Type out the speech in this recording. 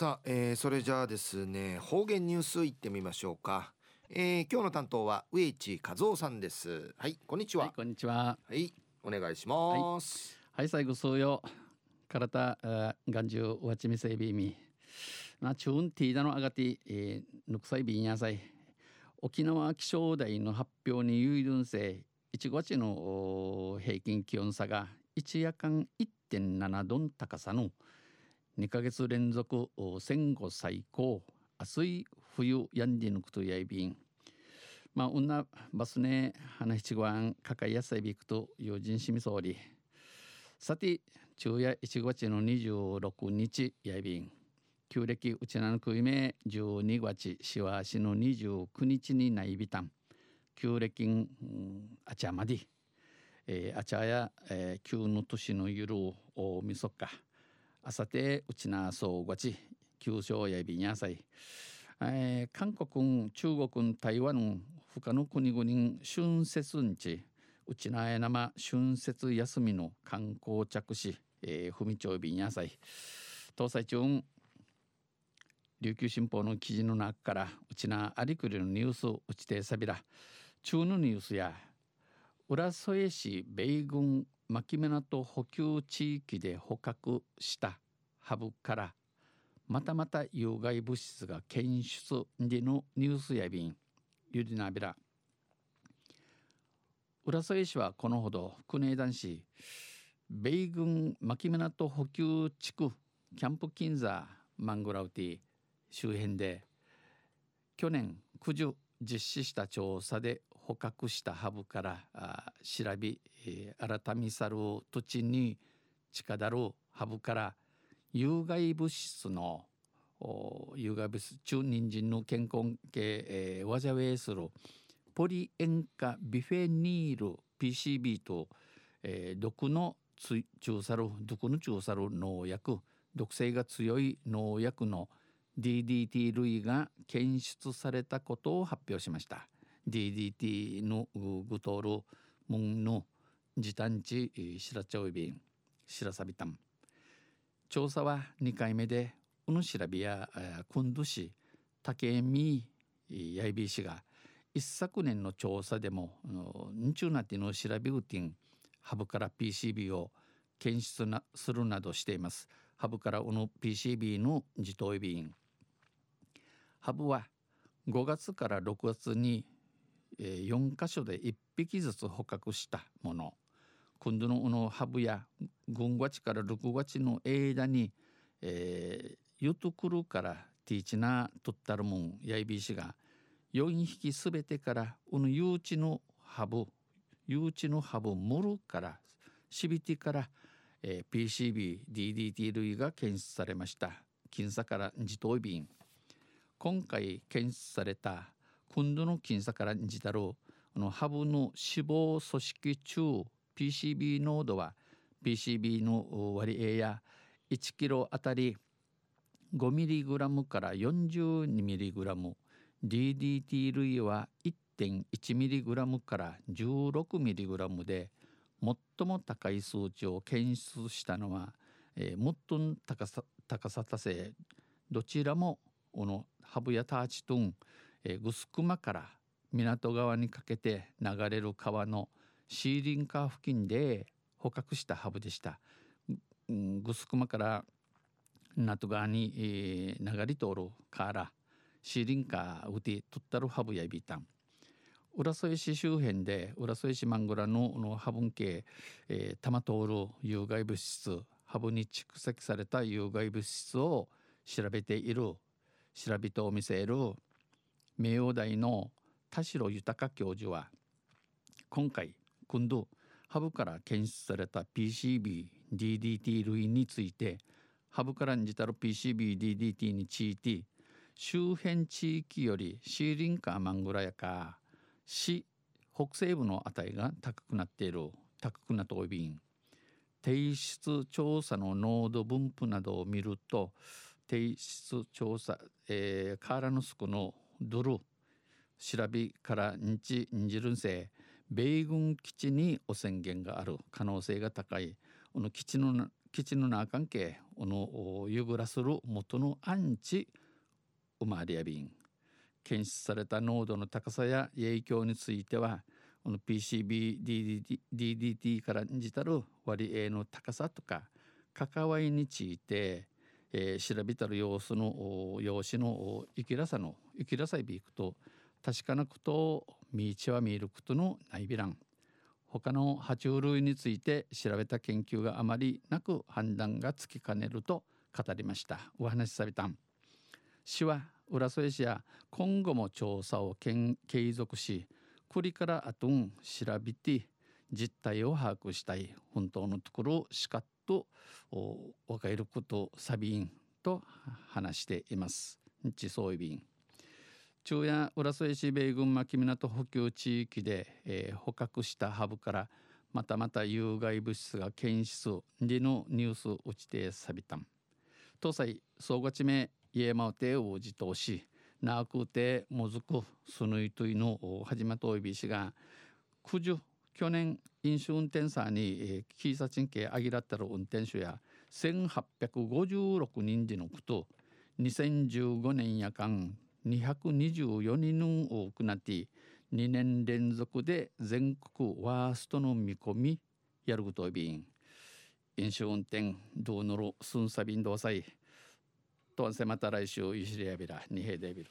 さあ、えー、それじゃあですね方言ニュースいってみましょうか、えー、今日の担当は上地和夫さんです。はいこんにちは、はい、こんにちは。はいお願いします、はい、はい、最後そうよ。体眼中わちみせびみ。なチューンティーダのあがて、えー、ぬくさいびんやさい。沖縄気象台の発表に有るんせ1月の平均気温差が一夜間1.7度高さの2ヶ月連続戦後最高。暑い冬やんでぬくとやいびん。まあうんなバスね花七ごんかかいやさいびくと友人しみそうり。さて昼夜1月の26日やいびん。旧暦うちなのくいめ12月しわしの29日にないびたん。旧暦うんあちゃまで、えー、あちゃや、えー、旧の年のゆるおみそか。あさてうちなそうごち旧正やびにゃさい、えー、韓国中国台湾他の国々春節んちうちなえなま春節休みの観光着手、えー、ふみちょうびにゃさい東西中琉球新報の記事の中からうちなありくりのニュースうちてさびら中のニュースや浦添市米軍牧港補給地域で捕獲したハブからまたまた有害物質が検出でのニュースやびん。ゆりなびら浦添市はこのほど国枝男子米軍牧港補給地区キャンプ金座マングラウティ周辺で去年九十実施した調査で捕獲したハブから調べ、えー、改みさる土地に近だるハブから有害物質の有害物質中人参の健康系、えー、わざウするポリ塩化ビフェニール PCB と、えー、毒の中サル毒の中サル農薬毒性が強い農薬の DDT 類が検出されたことを発表しました。DDT のグトールムンの時短地白茶ウビン白サビタン調査は2回目でうぬしらびや今度市竹見やいびしが一昨年の調査でもんちゅうなっての調べうてんハブから PCB を検出なするなどしています。ハブからうぬ PCB の自動備員ハブは5月から6月に4箇所で1匹ずつ捕獲したもの今度ののハブや5月から6月の間に、えー、ゆとくるからティーチナとったるもんやいびしが4匹すべてからこの誘致のハブ誘致のハブモルからシビティから、えー、PCB、DDT 類が検出されました。僅差から自動便今回検出された今度の検査からじたるのハブの脂肪組織中 PCB 濃度は PCB の割合や1キロあたり 5mg から 42mg DDT 類は 1.1mg から 16mg で最も高い数値を検出したのは、えー、最も高さ高さ達成。どちらもこのハブやターチトゥンえー、グスクマから港側にかけて流れる川のシーリンカー付近で捕獲したハブでした。グスクマから港側に、えー、流れ通るからシーリンカーうてとったるハブやいびたん。浦添市周辺で浦添市マングラののハブン系、えー、玉通る有害物質ハブに蓄積された有害物質を調べている調べと見せる名誉大の田代豊教授は今回今度ハブから検出された PCB-DDT 類についてハブからにじたる PCB-DDT について周辺地域よりシーリンカーマングラやか市北西部の値が高くなっている高くなっておびん。提出調査の濃度分布などを見ると提出調査、えー、カーラノスクのドル調べから日日るんせ米軍基地に汚染源がある可能性が高いこの基地の基地の中関係このゆぐらする元のアンチウマリアビン検出された濃度の高さや影響についてはこの PCBDDT からにじたる割合の高さとか関わりについて、えー、調べたる様子の用紙の生きらさの生きらさいびくと確かなことを見ちは見ることのないびらん他の爬虫類について調べた研究があまりなく判断がつきかねると語りました。お話しされた。ん市は浦添市や今後も調査を継続しこれからあとん調べて実態を把握したい本当のところをしかっと分かることサビンと話しています。日総便中夜浦添市米軍牧港補給地域で、えー、捕獲したハブからまたまた有害物質が検出でのニュース打ちてさびたん東西総合地名家間てを自投しなくてもずくすぬいといの始まといびしが九十去年飲酒運転者に、えー、キーサチン系あぎらったる運転手や1856人でのこと2015年夜間224人多くなって2年連続で全国ワーストの見込みやることびん。飲酒運転どうのろすんさびんどうさい。とんせまた来週いしりやびらにへでびる